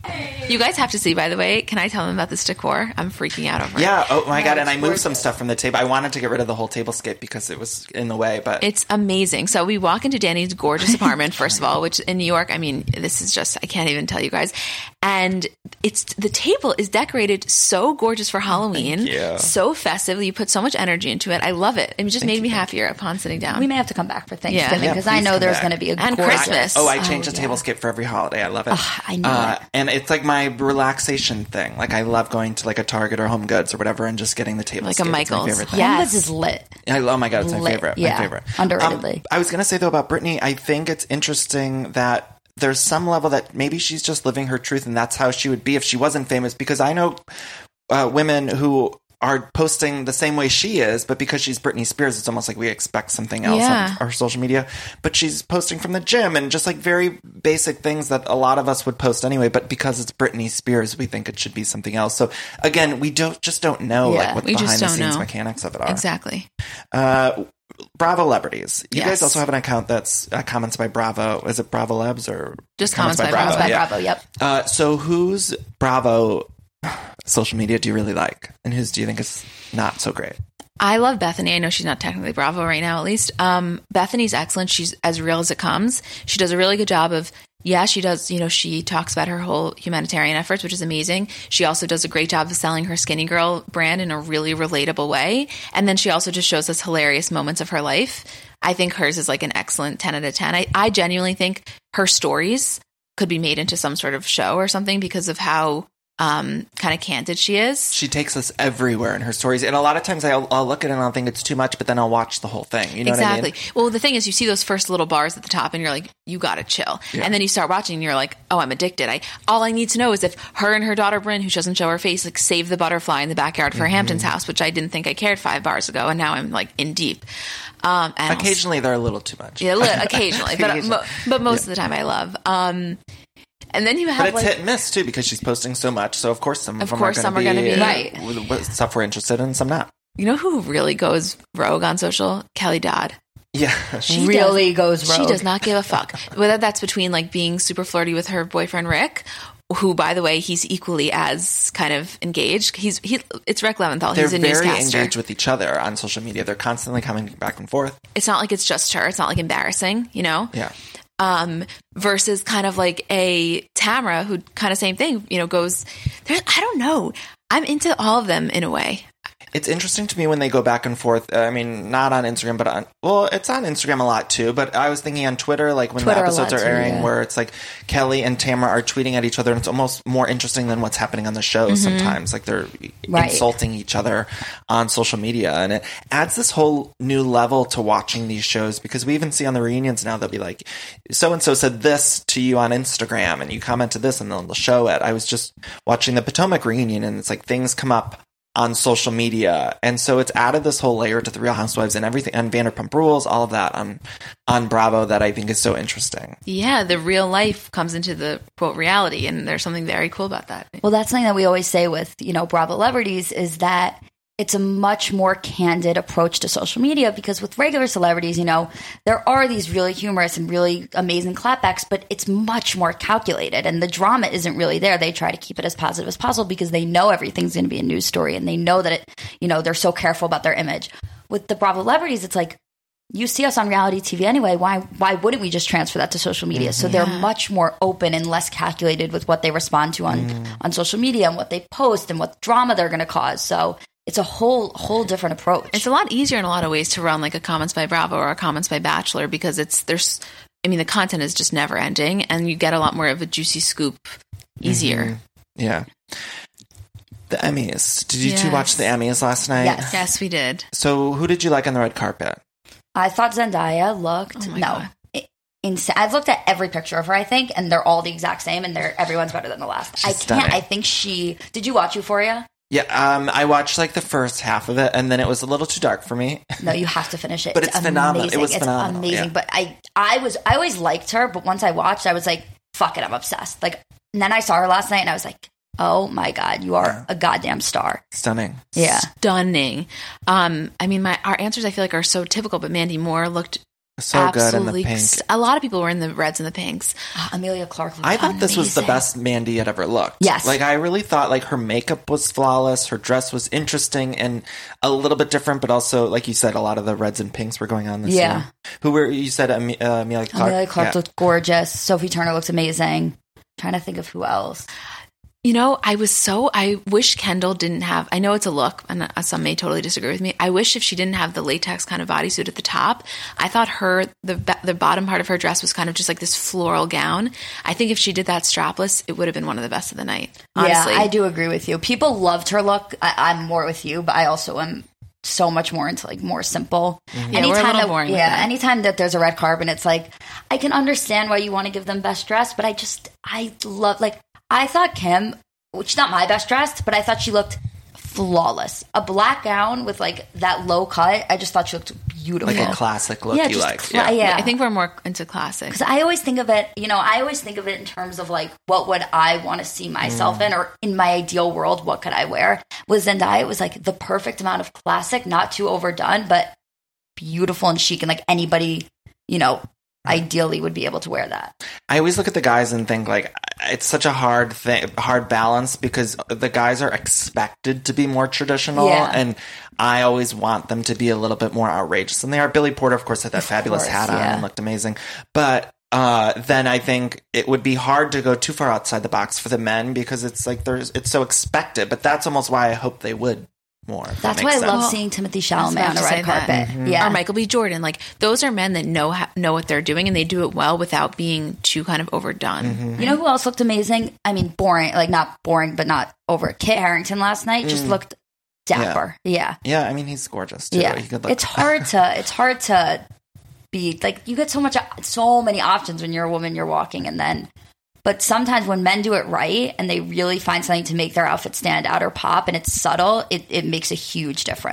You guys have to see, by the way. Can I tell them about this decor? I'm freaking out over it. Yeah. Oh my god! And I moved some stuff from the table. I wanted to get rid of the whole tablescape because it was in the way. But It's amazing. So we walk into Danny's gorgeous apartment, first of all, which in New York, I mean, this is just, I can't even tell you guys. And it's, the table is decorated so gorgeous for Halloween. you. So festive. You put so much energy into it. I love it. It just made me happier upon sitting down. We may have to come back for thanksgiving Yeah, because i know there's going to be a And gorgeous- Christmas. oh, I changed the yeah. tablescape for every holiday. I love it. I know. Uh, it. and it's like my relaxation thing. Like I love going to like a Target or Home Goods or whatever and just getting the table Like a It's my Michael's. favorite thing. Yeah. Home Yes. Goods is lit I, oh my god, it's my Lit. favorite. Yeah. My favorite. Underratedly. Um, I was gonna say though about Britney. I think it's interesting that there's some level that maybe she's just living her truth, and that's how she would be if she wasn't famous. Because I know uh, women who are posting the same way she is, but because she's Britney Spears, it's almost like we expect something else Yeah. on our social media. But she's posting from the gym and just like very basic things that a lot of us would post anyway. But because it's Britney Spears, we think it should be something else. So again, we don't just don't know Yeah. like what the behind the scenes know. mechanics of it are. exactly. Uh, Bravo Celebrities. You Yes. guys also have an account that's uh, comments by Bravo. Is it Bravo Labs or Just comments by Bravo. by yeah. bravo yep Uh, so who's Bravo social media do you really like, and whose do you think is not so great? I love Bethenny. I know she's not technically Bravo right now, at least. Um, Bethenny's excellent. She's as real as it comes. She does a really good job of, yeah, she does, you know, she talks about her whole humanitarian efforts, which is amazing. She also does a great job of selling her Skinny Girl brand in a really relatable way. And then she also just shows us hilarious moments of her life. I think hers is like an excellent 10 out of 10. I, I genuinely think her stories could be made into some sort of show or something because of how um, kind of candid she is. She takes us everywhere in her stories, and a lot of times I'll, I'll look at it and I'll think it's too much, but then I'll watch the whole thing. You know exactly. what I mean? Well, the thing is, you see those first little bars at the top, and you're like, you gotta chill. And then you start watching, and you're like, oh, I'm addicted. I all I need to know is if her and her daughter Bryn, who doesn't show her face, like save the butterfly in the backyard for Mm-hmm. Hampton's house, which I didn't think I cared five bars ago, and now I'm like in deep. Um, and Occasionally, they're a little too much. yeah, occasionally, but Occasionally. but most of the time I love. Um, and then you have But it's like, hit and miss too because she's posting so much. So of course some of, Of them course are some going are gonna be be- Right. with- with stuff we're interested in, some not. you know who really goes rogue on social? Kelly Dodd. Yeah, she, really goes rogue She does not give a fuck. Whether that's between like being super flirty with her boyfriend Rick, who by the way he's equally as kind of engaged. He's he. It's Rick Leventhal. they're He's a very newscaster. engaged with each other on social media. They're constantly coming back and forth. it's not like it's just her. It's not like embarrassing, you know. Yeah. Um, versus kind of like a Tamara who kind of same thing. You know, goes. I don't know. I'm into all of them in a way. It's interesting to me when they go back and forth. Uh, I mean, not on Instagram, but on well, it's on Instagram a lot too. But I was thinking on Twitter, like when Twitter the episodes are too, airing, yeah. where it's like Kelly and Tamara are tweeting at each other, and it's almost more interesting than what's happening on the show. Mm-hmm. Sometimes, like they're Right. insulting each other on social media, and it adds this whole new level to watching these shows because we even see on the reunions now they'll be like, so and so said this to you on Instagram, and you commented this, and then they'll show it. I was just watching the Potomac reunion, and it's like things come up on social media. And so it's added this whole layer to the Real Housewives and everything and Vanderpump Rules, all of that on on Bravo that I think is so interesting. Yeah, the real life comes into the quote reality, and there's something very cool about that. Well, that's something that we always say with, you know, Bravo celebrities is that it's a much more candid approach to social media because with regular celebrities, you know, there are these really humorous and really amazing clapbacks, but it's much more calculated and the drama isn't really there. They try to keep it as positive as possible because they know everything's going to be a news story and they know that it, you know, they're so careful about their image. With the Bravo celebrities, it's like, you see us on reality TV anyway. Why why wouldn't we just transfer that to social media? So they're much more open and less calculated with what they respond to on mm. on social media and what they post and what drama they're going to cause. So it's a whole whole different approach. It's a lot easier in a lot of ways to run like a comments by Bravo or a comments by Bachelor because it's there's I mean the content is just never ending and you get a lot more of a juicy scoop easier. Mm-hmm. Yeah. The Emmys. Did you two watch the Emmys last night? Yes. Yes, we did. So who did you like on the red carpet? I thought Zendaya looked Oh my no. God. i- Insane. I've looked at every picture of her, I think, and they're all the exact same, and they're everyone's better than the last. She's I can't. stunning. I think she. Did you watch Euphoria? Yeah, um, I watched like the first half of it, and then it was a little too dark for me. No, you have to finish it. But it's phenomenal. It amazing. was it's phenomenal, amazing. yeah. But I, I was, I always liked her, but once I watched, I was like, "Fuck it, I'm obsessed." Like, and then I saw her last night, and I was like, "Oh my god, you are a goddamn star." Stunning. Yeah, Stunning. Um, I mean, my our answers I feel like are so typical, but Mandy Moore looked So good in the absolutely. pink. a lot of people were in the reds and the pinks. Ah, Emilia Clarke. Looked I thought this was the best Mandy had ever looked. Yes. Like I really thought like her makeup was flawless, her dress was interesting and a little bit different, but also like you said, a lot of the reds and pinks were going on this Yeah. year. Who were you said uh, Emilia Clarke? Emilia Clarke Yeah. looked gorgeous. Sophie Turner looks amazing. trying to think of who else. You know, I was so I wish Kendall didn't have. I know it's a look, and uh, some may totally disagree with me. I wish if she didn't have the latex kind of bodysuit at the top. I thought her the the bottom part of her dress was kind of just like this floral gown. I think if she did that strapless, it would have been one of the best of the night. Honestly, Yeah, I do agree with you. People loved her look. I, I'm more with you, but I also am so much more into like more simple. Mm-hmm. Yeah, we're a little that, boring yeah, anytime that there's a red carpet, it's like I can understand why you want to give them best dress, but I just I love like I thought Kim, which is not my best dressed, but I thought she looked flawless. A black gown with like that low cut. I just thought she looked beautiful. like a classic look Yeah, you like. cla- yeah. I think we're more into classic. Because I always think of it, you know, I always think of it in terms of like, what would I want to see myself Mm. in, or in my ideal world, what could I wear? With Zendaya, it was like the perfect amount of classic, not too overdone, but beautiful and chic, and like anybody, you know, ideally would be able to wear that. I always look at the guys and think like it's such a hard thing, hard balance because the guys are expected to be more traditional, Yeah. and I always want them to be a little bit more outrageous than they are. Billy Porter, of course, had that fabulous course, hat on yeah. and looked amazing, but. Uh, then I think it would be hard to go too far outside the box for the men because it's like there's it's so expected. But that's almost why I hope they would more. if that That's why makes I love seeing Timothy I Chalamet on the to say red that. carpet. Yeah. or Michael B. Jordan. Like those are men that know know what they're doing and they do it well without being too kind of overdone. Mm-hmm. You know who else looked amazing? I mean, boring, like not boring, but not over. Kit Harington last night Mm. just looked dapper. Yeah. Yeah, I mean he's gorgeous too. Yeah. He could look- It's hard to, it's hard to be like, you get so much, so many options when you're a woman, you're walking and then, but sometimes when men do it right and they really find something to make their outfit stand out or pop and it's subtle, it, it makes a huge difference.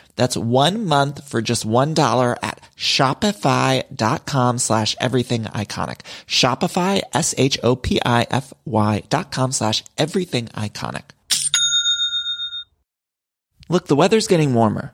That's one month for just $1 at shopify.com slash everything iconic. Shopify, S-H-O-P-I-F-Y dot com slash everything iconic. Look, the weather's getting warmer.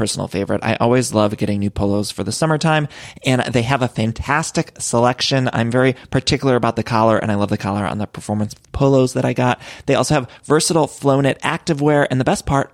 personal favorite. I always love getting new polos for the summertime and they have a fantastic selection. I'm very particular about the collar and I love the collar on the performance polos that I got. They also have versatile flow knit activewear and the best part,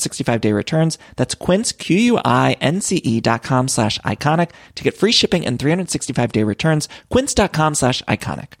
365 day returns. That's quince, Q-U-I-N-C E dot com slash iconic to get free shipping and 365 day returns. Quince.com slash iconic.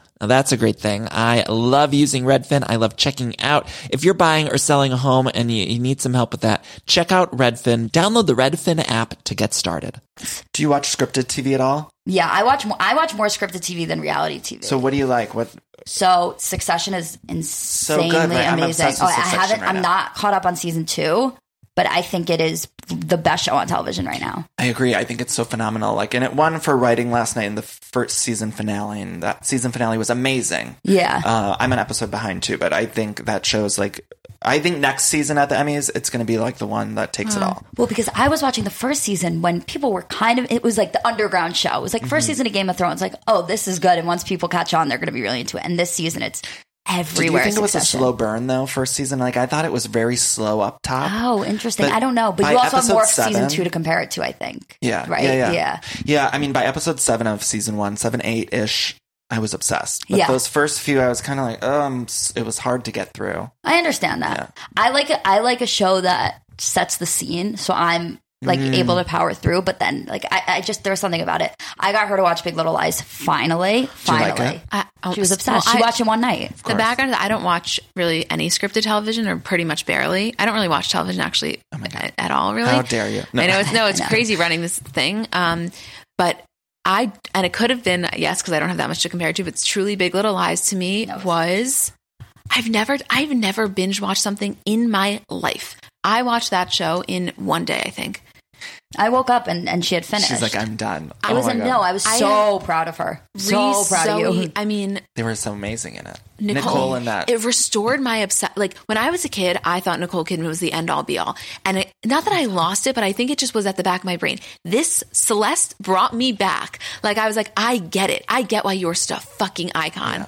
Now that's a great thing. I love using Redfin. I love checking out. If you're buying or selling a home and you, you, need some help with that, check out Redfin. Download the Redfin app to get started. Do you watch scripted TV at all? Yeah, I watch more, I watch more scripted TV than reality TV. So what do you like? What So Succession is insanely good, right? I'm amazing. obsessed with oh, I haven't right I'm now. not caught up on season 2, but I think it is the best show on television right now. I agree. I think it's so phenomenal. Like, and it won for writing last night in the first season finale, and that season finale was amazing. Yeah. Uh, I'm an episode behind too, but I think that shows like, I think next season at the Emmys, it's going to be like the one that takes it all. Well, because I was watching the first season when people were kind of, it was like the underground show. It was like 1st Mm-hmm. season of Game of Thrones, like, oh, this is good. And once people catch on, they're going to be really into it. And this season, it's Did you everywhere. think it was a slow burn though? First season, like I thought it was very slow up top. Oh, interesting. But I don't know. But you also have more of episode season seven- two to compare it to, I think. Yeah, Right? Yeah, yeah, Yeah. Yeah, I mean, by episode seven of season one, seven eight ish, I was obsessed. But Yeah. those first few, I was kind of like, um, it was hard to get through. I understand that. I like a, I like a show that sets the scene, so I'm like Mm. able to power through. But then, like, I, I just there's something about it. I got her to watch Big Little Lies. Finally, you like finally. I- oh, she was well, obsessed. she I- watched it one night. The background is I don't watch really any scripted television or pretty much barely. I don't really watch television actually at, at all. Really, Oh How dare you. No. I know it's no, it's I know. crazy running this thing. Um, but I and it could have been yes because I don't have that much to compare it to. But it's truly Big Little Lies to me No. was I've never I've never binge watched something in my life. I watched that show in one day. I think. I woke up and, and she had finished. She's like, I'm done. I Oh was my God. no, I was I so proud of her. So Reese, proud of you. I mean, They were so amazing in it. Nicole, Nicole and that. It restored my obsession. Like when I was a kid, I thought Nicole Kidman was the end all be all. And it, not that I lost it, but I think it just was at the back of my brain. This Celeste brought me back. Like I was like, I get it. I get why you're such a fucking icon. Oh,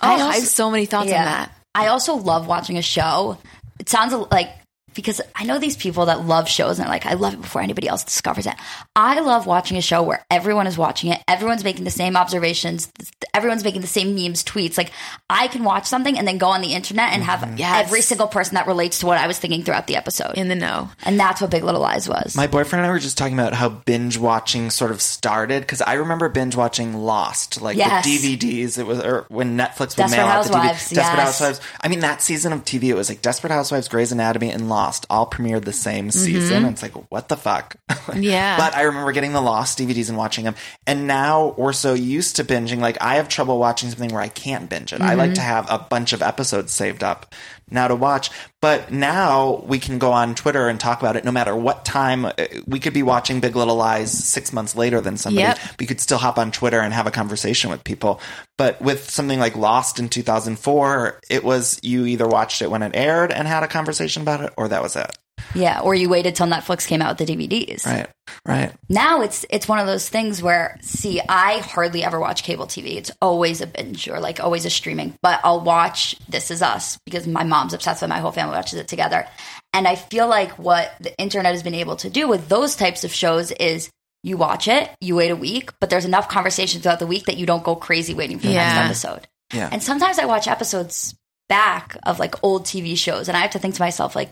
I I, also- have so many thoughts on that. I also love watching a show. It sounds like because I know these people that love shows and they're like, I love it before anybody else discovers it. I love watching a show where everyone is watching it, everyone's making the same observations, everyone's making the same memes, tweets. Like I can watch something and then go on the internet and have mm-hmm. Yes. every single person that relates to what I was thinking throughout the episode. In the know. and that's what Big Little Lies was. My boyfriend and I were just talking about how binge watching sort of started because I remember binge watching Lost, like Yes. the DVDs. It was or when Netflix would Desperate mail out the DVD. Housewives, Desperate yes. Housewives. I mean, that season of TV, it was like Desperate Housewives, Grey's Anatomy, and Lost all premiered the same mm-hmm. season. And it's like, what the fuck? Yeah. but I remember getting the Lost DVDs and watching them. And now we're so used to binging. Like I have trouble watching something where I can't binge it. I mm-hmm. like to have a bunch of episodes saved up now to watch. But now we can go on Twitter and talk about it no matter what time. Uh, We could be watching Big Little Lies six months later than somebody. Yep. We could still hop on Twitter and have a conversation with people. But with something like Lost in 2004, it was you either watched it when it aired and had a conversation about it, or that was it. Yeah, or you waited till Netflix came out with the DVDs. Right. Right. Now it's it's one of those things where see, I hardly ever watch cable TV. It's always a binge or like always a streaming. But I'll watch This Is Us because my mom's obsessed with it, my whole family watches it together. And I feel like what the internet has been able to do with those types of shows is you watch it, you wait a week, but there's enough conversation throughout the week that you don't go crazy waiting for the Yeah. next episode. Yeah. And sometimes I watch episodes back of like old TV shows and I have to think to myself like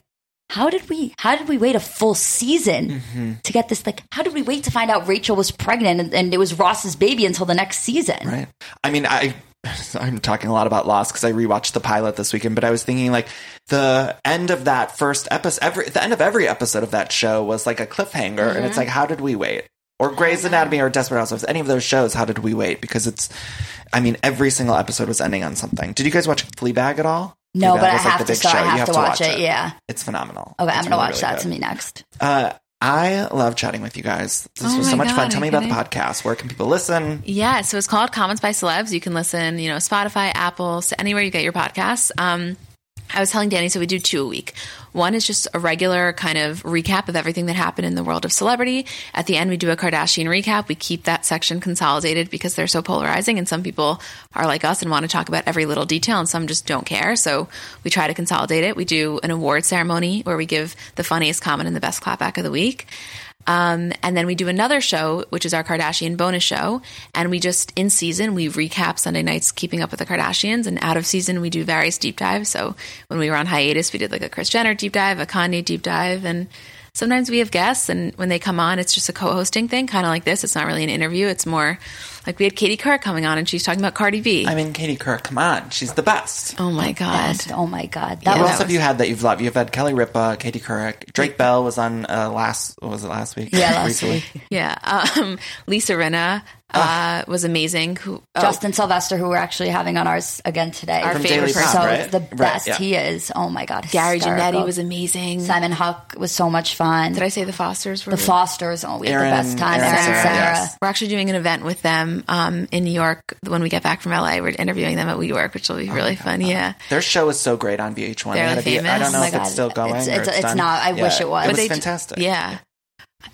how did we how did we wait a full season Mm-hmm. to get this like how did we wait to find out Rachel was pregnant and, and it was Ross's baby until the next season? Right. I mean, I I'm talking a lot about Lost because I rewatched the pilot this weekend, but I was thinking like the end of that first episode, every the end of every episode of that show was like a cliffhanger, and it's like, how did we wait? Or Grey's Anatomy or Desperate Housewives, any of those shows, how did we wait? Because it's, I mean, every single episode was ending on something. Did you guys watch Fleabag at all? No, but I like, have to so I show. You have, to watch, it. it. Yeah. It's phenomenal. Okay, I'm gonna really, watch really that good. to me next. Uh, I love chatting with you guys. This Oh was so much fun. Tell me about the podcast. Where can people listen? Yeah, so it's called Comments by Celebs. You can listen, you know, Spotify, Apple, so anywhere you get your podcasts. Um, I was telling Danny, so we do two a week. One is just a regular kind of recap of everything that happened in the world of celebrity. At the end, we do a Kardashian recap. We keep that section consolidated because they're so polarizing, and some people are like us and want to talk about every little detail, and some just don't care. So we try to consolidate it. We do an award ceremony where we give the funniest comment and the best clapback of the week. Um, and then we do another show, which is our Kardashian bonus show. And we just, in season, we recap Sunday nights Keeping Up with the Kardashians. And out of season, we do various deep dives. So when we were on hiatus, we did like a Kris Jenner deep dive, a Kanye deep dive. And sometimes we have guests. And when they come on, it's just a co hosting thing, kind of like this. It's not really an interview. It's more like we had Katie Couric coming on and she's talking about Cardi B. I mean, Katie Couric, come on. She's the best. oh my God. Best. Oh my god, Yeah, that Who was else have you had that you've loved? You've had Kelly Ripa, Katie Couric, Drake Bell was on uh, last. What was it last week? Yeah, last Recently. week. Yeah. Um, Lisa Rinna uh, was amazing. Who, oh, Justin Sylvester, who we're actually having on ours again today. Our From favorite Daily Pop, so right? the Right, best yeah. he is. Oh my god, Gary hysterical. Janetti was amazing. Simon Huck was so much fun. Did I say the Fosters were the Fosters? Oh, we had Erin- the best time. Erin Erin and Sara, Sara. yes. We're actually doing an event with them um, in New York when we get back from LA. We're interviewing them at WeWork, which will be really fun. Yeah. Their show is so great on VH1. They They're had a V- I famous. don't know Oh my if it's still going. It's- or it's- it's it's not. I wish it was. It was they- fantastic. Yeah.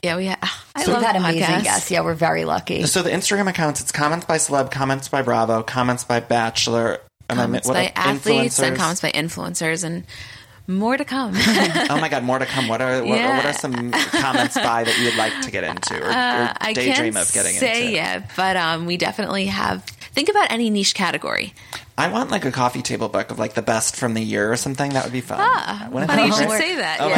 Yeah, we ha- I So love we've had podcasts. amazing guests. Yeah, we're very lucky. So the Instagram accounts, it's comments by celeb, comments by Bravo, comments by Bachelor, and I Comments what by athletes and comments by influencers and more to come. oh my god, more to come. What are what, Yeah. what are some comments by that you would like to get into or, or Uh, I daydream can't of getting say into? yet, but um, we definitely have. Think about any niche category. I want like a coffee table book of like the best from the year or something. That would be fun. Ah, Wouldn't funny you be should great? say that. Oh yeah.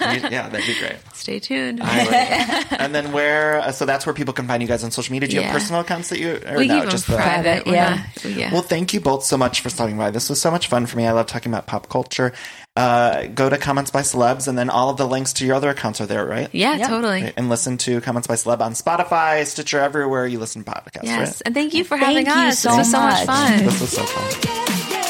my god, yeah, that'd be great. Stay tuned. And then where? uh, So that's where people can find you guys on social media. Do you have personal accounts that you? Or we no, keep just them the- private. Yeah. not- yeah. Well, thank you both so much for stopping by. This was so much fun for me. I love talking about pop culture. Uh, go to comments by celebs, and then all of the links to your other accounts are there, right? yeah, Yeah. totally. And listen to comments by celeb on Spotify, Stitcher, everywhere you listen to podcasts. Yes, right? and thank you for Thank having you us. so this was so much much. fun. This was so fun.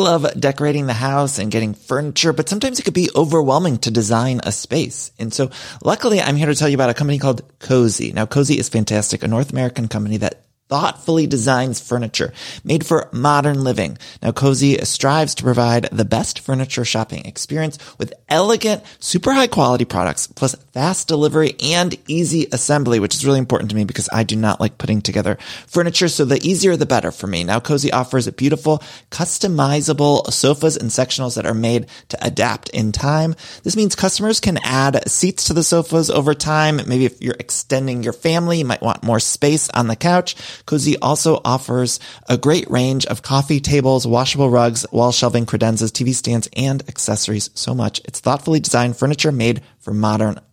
Love decorating the house and getting furniture, but sometimes it could be overwhelming to design a space. And so luckily I'm here to tell you about a company called Cozey. Now Cozey is fantastic, a North American company that thoughtfully designs furniture made for modern living. Now, Cozey strives to provide the best furniture shopping experience with elegant, super high quality products, plus fast delivery and easy assembly, which is really important to me because I do not like putting together furniture. So the easier, the better for me. Now, Cozey offers a beautiful, customizable sofas and sectionals that are made to adapt in time. This means customers can add seats to the sofas over time. Maybe if you're extending your family, you might want more space on the couch. Cozey also offers a great range of coffee tables, washable rugs, wall shelving, credenzas, TV stands, and accessories. So much. It's thoughtfully designed furniture made for modern